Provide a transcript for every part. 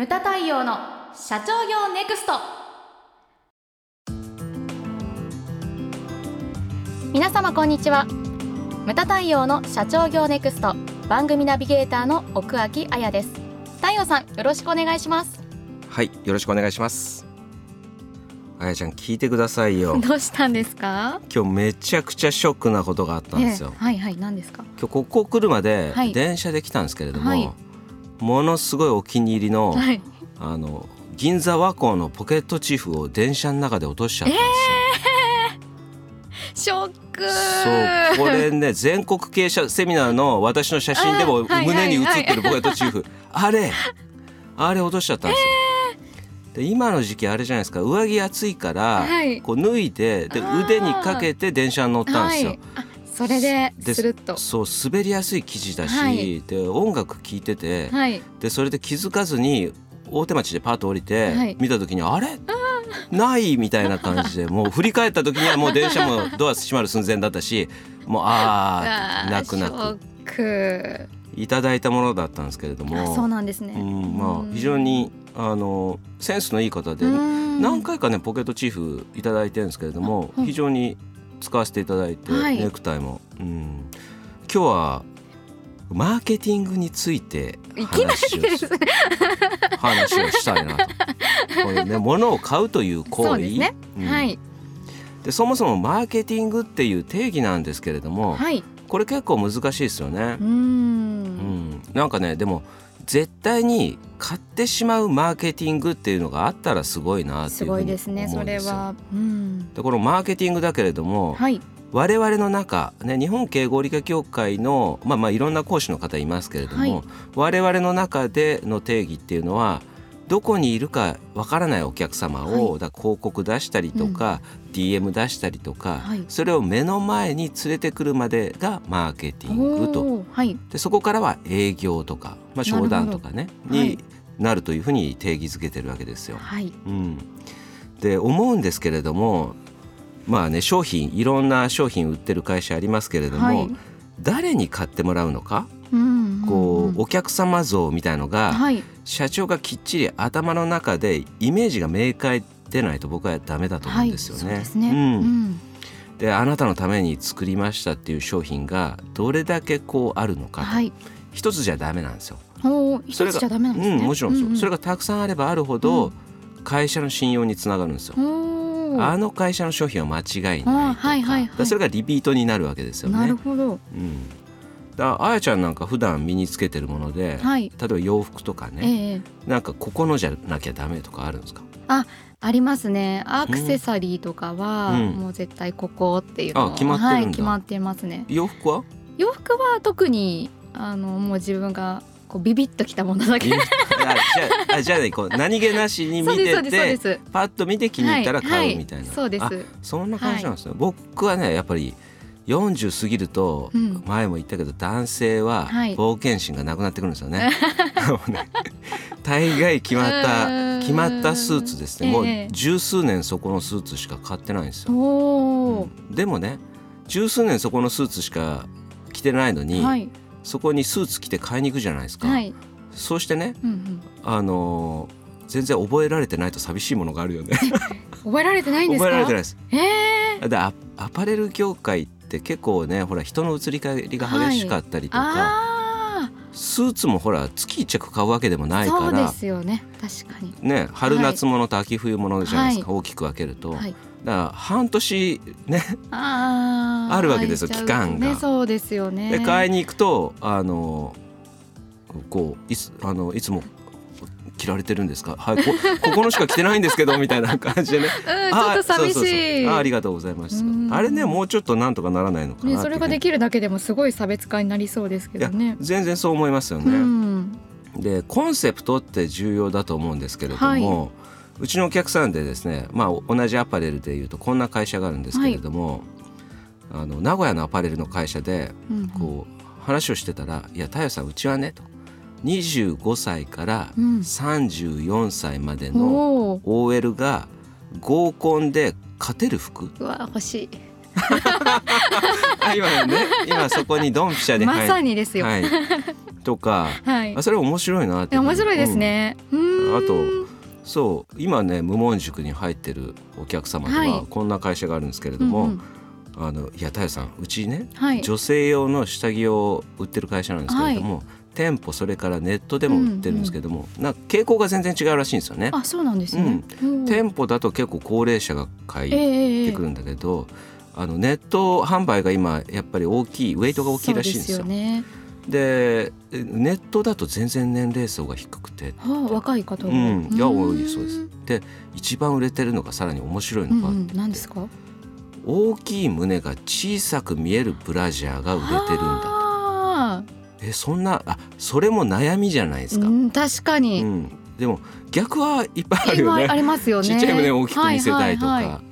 ムタ太陽の社長業ネクスト。皆様こんにちは。ムタ太陽の社長業ネクスト。番組ナビゲーターの奥脇彩です。太陽さんよろしくお願いします。はいよろしくお願いします。あやちゃん聞いてくださいよ。どうしたんですか？今日めちゃくちゃショックなことがあったんですよ、ええはいはい何ですか？今日ここ来るまではい。電車で来たんですけれども、はいものすごいお気に入りの、はい。あの銀座和光のポケットチーフを電車の中で落としちゃったんですよ、ショック。そうこれね 全国経営者セミナーの私の写真でも胸に写はいってるポケットチーフ、あれあれ落としちゃったんですよ。で今の時期あれじゃないですか。上着暑いから、はい。こう脱いでで腕にかけて電車に乗ったんですよ。はい、あそれででスルッと。そう滑りやすい生地だし、はい。で音楽聴いてて、はい。でそれで気づかずに大手町でパッと降りて、はい。見た時にあれ？ないみたいな感じでもう振り返った時にはもう電車も ドア閉まる寸前だったしもうああ泣く泣ショくック。いただいたものだったんですけれどあそうも、なんですね、うんまあ、非常にあのセンスのいい方で、何何回かねポケットチーフいただいてるんですけれども、うん。非常に使わせていただいて、はい。ネクタイも、うん、今日はマーケティングについて話を 話をしたいなと。これね物を買うという行為。そうですね。うん。はい。でそもそもマーケティングっていう定義なんですけれども、はい。これ結構難しいですよね。う。ん、なんかねでも絶対に買ってしまうマーケティングっていうのがあったらすごいなってすいうふうに思うんでごいですすねそれは。うん。でこのマーケティングだけれども、はい。我々の中、ね、日本敬語理科協会の、まあ、まあいろんな講師の方いますけれども、はい。我々の中での定義っていうのはどこにいるかわからないお客様を、はだ広告出したりとか、DM 出したりとか、はい。それを目の前に連れてくるまでがマーケティングと。はい。でそこからは営業とか、まあ、商談とかねになるというふうに定義づけてるわけですよ。はい。うん、で思うんですけれどもまあね商品いろんな商品売ってる会社ありますけれども、はい。誰に買ってもらうのか、うんこううん。お客様像みたいのが、はい社長がきっちり頭の中でイメージが明快でないと僕はダメだと思うんですよね。でうん。うん。であなたのために作りましたっていう商品がどれだけこうあるのかと、はい。一つじゃダメなんですよ。それが一つじゃダメなんですね、うん、もちろんそう、ううそれがたくさんあればあるほど、会社の信用につながるんですよ。あの会社の商品は間違いないとか,、あはいはいはい。それがリピートになるわけですよなるね。ほど。うん、あやちゃんなんか普段身につけてるもので、はい。例えば洋服とかえね、えなんかここのじゃなきゃダメとかあるんですか？ありますね。アクセサリーとかは、うん。もう絶対ここっていうのあ決まってはい、決まってますね。洋服は？洋服は特にあのもう自分がこうビビッときたものだけ。あじゃああじゃあねこう何気なしに見ててパッと見て気に入ったらはい買うみたいな、はい、そうです。あそんな感じなんですね、僕はねやっぱり40過ぎると、うん。前も言ったけど男性ははい。冒険心がなくなってくるんですよね。大概決まったうん。決まったスーツですね、もうええ十数年そこのスーツしか買ってないんですよ。うん。でもね十数年そこのスーツしか着てないのに、はい。そこにスーツ着て買いに行くじゃないですか。はい、そうしてね、うんうん、あのー全然覚えられてないと寂しいものがあるよね。覚えられてないんですか？覚えられてないです。えー、でアアパレル業界って結構ねほら人の移り変わりが激しかったりとか、あスーツもほら月一着買うわけでもあないかそうでらすよね。確かに。ね春夏物と秋冬物じゃないですか、は大きく分けると、はいだから半年ね あーあるわけですよ期間が。ねそうですよね。で買いに行くとあのこういつあのいつも着られてるんですか？はいこここのしか着てないんですけどみたいな感じでね。うんちょっと寂しい。あありがとうございます。うん。あれねもうちょっとなんとかならないのかなねそれができるだけでもすごい差別化になりそうですけどね。全然そう思いますようね、ん。でコンセプトって重要だと思うんですけれども、はうちのお客さんでですね、まあ、同じアパレルでいうとこんな会社があるんですけれども、あの名古屋のアパレルの会社でうん。こう話をしてたら「いや太陽さんうちはね」と25歳からうん。34歳までの OL が合コンで勝てる服。うわ欲しい。あ 今ね今そこにドンピシャでまさ入にですよ。はい、とかはい。あそれ面白いなって面白いです、ね。うーん。あとそう今ね無門塾に入ってるお客様では、はい。こんな会社があるんですけれども、うんうん。あのいや太陽さんうちね、はい。女性用の下着を売ってる会社なんですけれども、店舗それからネットでも売ってるんですけども、なんか傾向が全然違うらしいんですよね。あそうなんですね。うん店舗だと結構高齢者が買いええてくるんだけど、あのネット販売が今やっぱり大きいウェイトが大きいらしいんですよ。でね。でネットだと全然年齢層が低くてはあ若い方が。うんいやーん多いそうです。で一番売れてるのがさらに面白いうんのが、うん何ですか？大きい胸が小さく見えるブラジャーが売れてるんだあえそんなあそれも悩みじゃないですか、ーうん確かうに。ん、でも逆はいっぱいあるよね今ありますよね。ちっちゃい胸を大きく見せたいとか、はいはいはい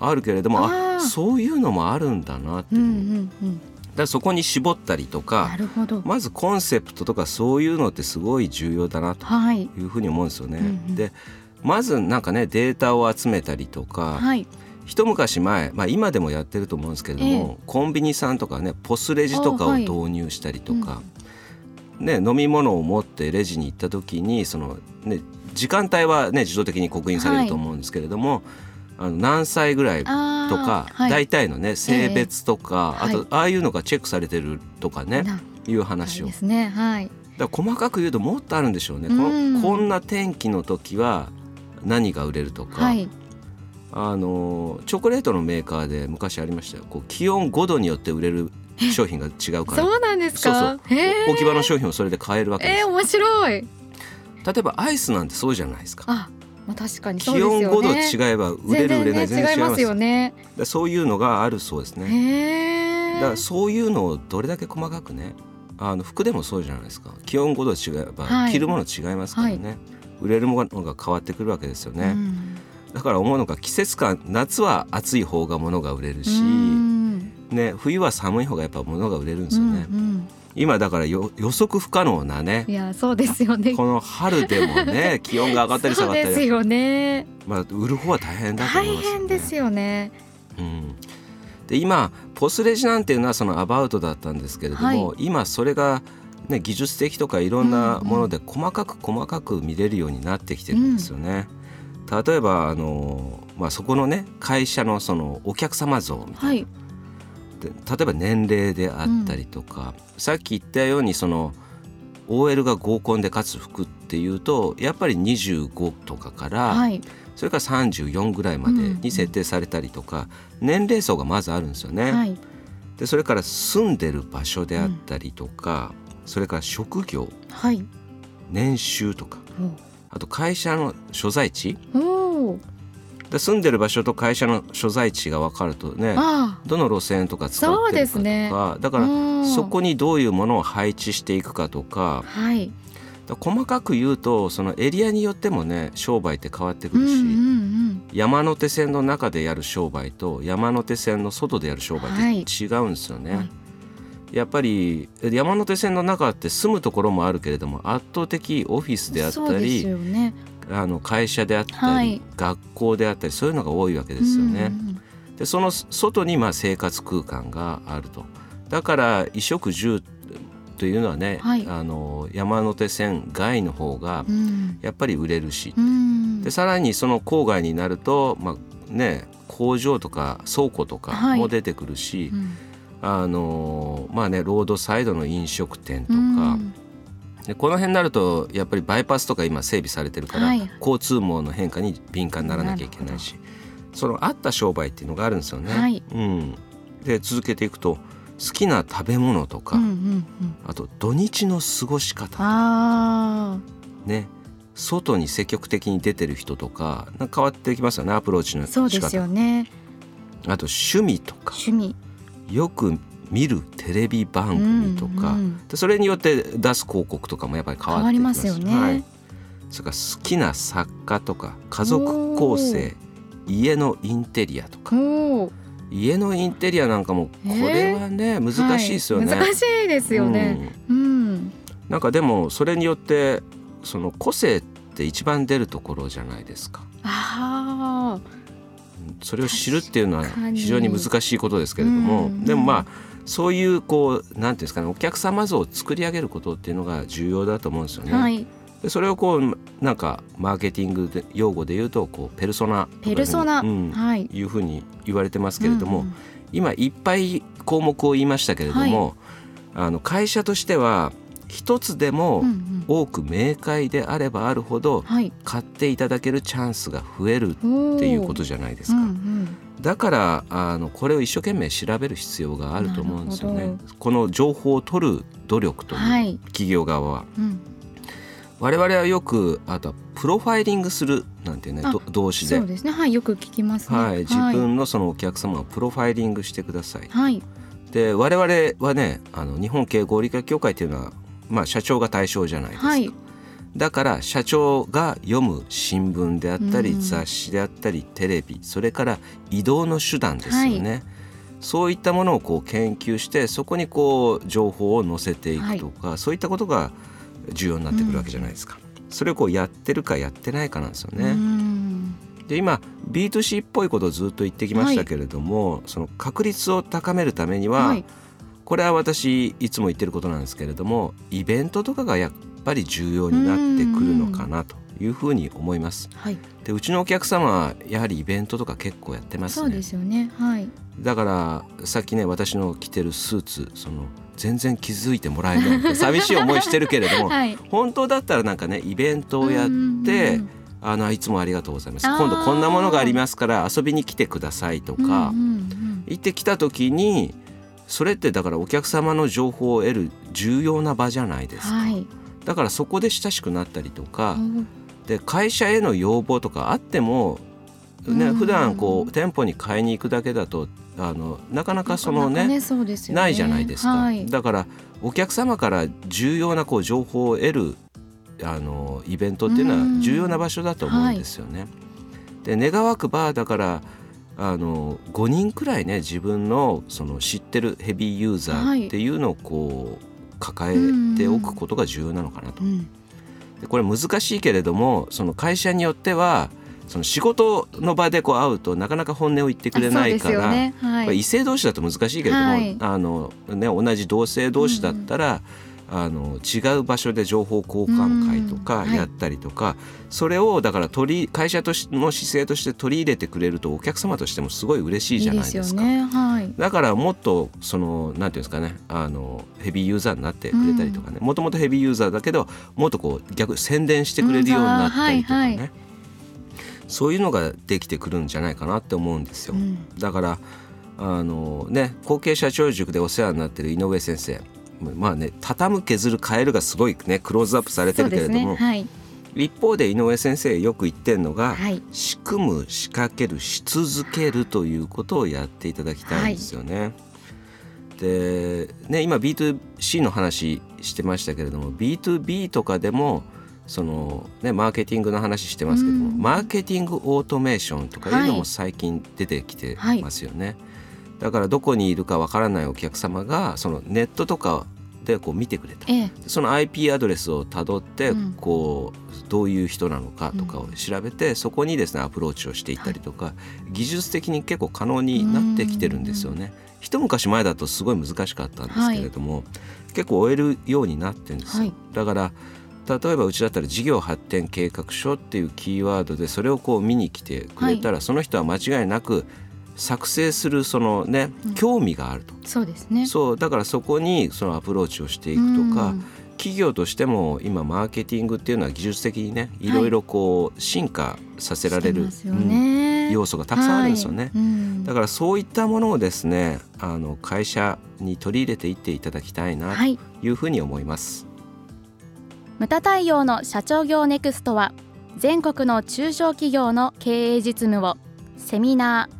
うん、あるけれどもあそういうのもあるんだなっていう、うんうんうん。だからそこに絞ったりとなか。まずコンセプトとかそういうのってすごい重要だなとはいいうふうに思うんですよね。うんうんでまずなんかねデータを集めたりとか、はい。一昔前、まあ、今でもやってると思うんですけれども、コンビニさんとかねポスレジとかをあはい導入したりとか、ね、飲み物を持ってレジに行った時にその、ね、時間帯は、ね、自動的に刻印されると思うんですけれども、あの何歳ぐらいとあーか、はい。大体のね性別とか、ええはい。あとああいうのがチェックされてるとかね、ないう話を。ですね。はい。だ細かく言うともっとあるんでしょうね、こうん。のこんな天気の時は何が売れるとか、はい。あのチョコレートのメーカーで昔ありましたよ。こう気温5度によって売れる商品が違うから。そうなんですか？置き場の商品をそれで買えるわけです。えー、面白い。例えばアイスなんてそうじゃないですか。あ、まあ確かにそう気温ですよね。5度違えば売れる売れない全然違いますよね。そういうのがあるそうですね。だからそういうのをどれだけ細かくねあの服でもそうじゃないですか。気温5度違えば、はい。着るもの違いますからね、売れるものが変わってくるわけですよね、うんだから思うのが季節感夏は暑い方が物が売れるし、うんね、冬は寒い方がやっぱ物が売れるんですよね、うんうん今だからよ予測不可能なねいやそうですよね。この春でもね 気温が上がったり下がったり、ですよね。まあ、売る方は大変だと思い大ますよね。変ですよね。うん、で今ポスレジなんていうのはそのアバウトだったんですけれども、はい今それが、ね、技術的とかいろんなもので細かく細かく見れるようになってきてるんですよね。例えばあの、まあ、そこのね会社のそのお客様像みたいなはい。で例えば年齢であったりとか、さっき言ったようにその OL が合コンで勝つ服っていうとやっぱり25とかから、はい。それから34ぐらいまでに設定されたりとか、年齢層がまずあるんですよね。はい。でそれから住んでる場所であったりとか、それから職業はい。年収とかあと会社の所在地。で住んでる場所と会社の所在地が分かるとねあどの路線とか使そうってるかとですねか、だあ。からうんそこにどういうものを配置していくかとかはい。だから細かく言うとそのエリアによってもね商売って変わってくるし、うんうんうん。山手線の中でやる商売と山手線の外でやる商売はいって違うんですよね。はいやっぱり山手線の中って住むところもあるけれども圧倒的オフィスであったりよね。あの会社であったり、はい。学校であったりそういうのが多いわけですよね。うんでその外にまあ生活空間があると。だから衣食住というのはね、はい。あの山手線外の方がやっぱり売れるし、うん。でさらにその郊外になると、まあね、工場とか倉庫とかはい。も出てくるし、うんあのまあねロードサイドの飲食店とか、うん。でこの辺になるとやっぱりバイパスとか今整備されてるから、はい。交通網の変化に敏感にならなきゃいけないしその合った商売っていうのがあるんですよね。はい。うん、で続けていくと好きな食べ物とか、うんうんうん。あと土日の過ごし方あね。外に積極的に出てる人とかなんか変わってきますよねアプローチのあ、仕方。そうですよね。あと趣味とか。趣味。よく見るテレビ番組とか、うんうんでそれによって出す広告とかもやっぱり変わってきますすよねはい、それから好きな作家とか家族構成家のインテリアとか。家のインテリアなんかもこれはね、難しいですよね。はい難しいですよね。うん。うんなんかでもそれによってその個性って一番出るところじゃないですか。ああ。それを知るっていうのは非常に難しいことですけれども、うんでもまあそういうこうなんていうんですかねお客様像を作り上げることっていうのが重要だと思うんですよね。はい。でそれをこうなんかマーケティングで用語で言うとこうペルソナペルソナ、うんはい。いうふうに言われてますけれども、うんうん。今いっぱい項目を言いましたけれども、あの会社としては一つでも多く明快であればあるほどはい。買っていただけるチャンスが増えるっっていうことじゃないですか。うんうん。だからあのこれを一生懸命調べる必要があると思うんですよね。この情報を取る努力という、はい。企業側は。うん。我々はよくあとはプロファイリングするなんてね動詞で。そうですね。はいよく聞きますね。はい、自分のそのお客様をプロファイリングしてください。はい。で我々はねあの日本経営合理化協会っていうのは、まあ、社長が対象じゃないですか。はいだから社長が読む新聞であったり、うん雑誌であったりテレビそれから移動の手段ですよね。そういったものをこう研究してそこにこう情報を載せていくとか、そういったことが重要になってくるわけじゃないですか。それをこうやってるかやってないかなんですよね。うんで今 B2C っぽいことをずっと言ってきましたけれども、その確率を高めるためには、はいこれは私いつも言ってることなんですけれどもイベントとかがやっぱり重要になってくるのかなというふうに思います。はい。でうちのお客様はやはりイベントとか結構やってますね。そうですよね。はい。だからさっきね私の着てるスーツその全然気づいてもらえない 寂しい思いしてるけれどもはい。本当だったらなんかねイベントをやって、うんあのいつもありがとうございます。今度こんなものがありますから遊びに来てくださいとか、うんうん。行ってきた時にそれってだからお客様の情報を得る重要な場じゃないですか、はい。だからそこで親しくなったりとか、うんで会社への要望とかあっても、ねうん。普段こう店舗に買いに行くだけだとあのなかなかそのねなかなかそうですよね。ないじゃないですか、はい。だからお客様から重要なこう情報を得るあのイベントっていうのうん。は重要な場所だと思うんですよね。で願わくばだからあの5人くらいね自分のその知ってるヘビーユーザーっていうのをこう抱えておくことが重要なのかなと。う。んでこれ難しいけれどもその会社によってはその仕事の場でこう会うとなかなか本音を言ってくれないから、ね。はい。異性同士だと難しいけれども、はい。あのね、同じ同性同士だったら、あの違う場所で情報交換会とかやったりとか、それをだから取り会社としの姿勢として取り入れてくれるとお客様としてもすごい嬉しいじゃいいでないですすか。よね。はい。だからもっとそのなんていうんですかねあのヘビーユーザーになってくれたりとかねもともとヘビーユーザーだけどもっとこう逆に宣伝してくれるようになったりとかね、うんはいはそういうのができてくるんじゃないかなって思うんですよ。うん。だからあのね後継社長塾でお世話になってる井上先生まあね畳む削る変えるがすごいねクローズアップされてるけれども、ねはい。一方で井上先生よく言ってるのが、はい。仕組む仕掛けるし続けるということをやっていただきたいんですよね。でね今 B2C の話してましたけれども B2B とかでもそのねマーケティングの話してますけども、うん。マーケティングオートメーションとかいうのはい。も最近出てきてますよね。だからどこにいるかわからないお客様がそのネットとかでこう見てくれた。ええ。その IP アドレスをたどってうんこうどういう人なのかとかを調べてそこにですねアプローチをしていったりとか技術的に結構可能になってきてるんですよね。一昔前だとすごい難しかったんですけれども結構追えるようになってるんですよ。はい。だから例えばうちだったら事業発展計画書っていうキーワードでそれをこう見に来てくれたらその人は間違いなく作成するそのねうん。興味があると。そうですね。そうだからそこにそのアプローチをしていくとか、うん。企業としても今マーケティングっていうのは技術的にねい。ろいろこう進化させられる、してますよね。うん要素がたくさんあるんですよね。はい。うん。だからそういったものをですねあの会社に取り入れていっていただきたいなはい。というふうに思います。ムタ太陽の社長業ネクストは全国の中小企業の経営実務をセミナー、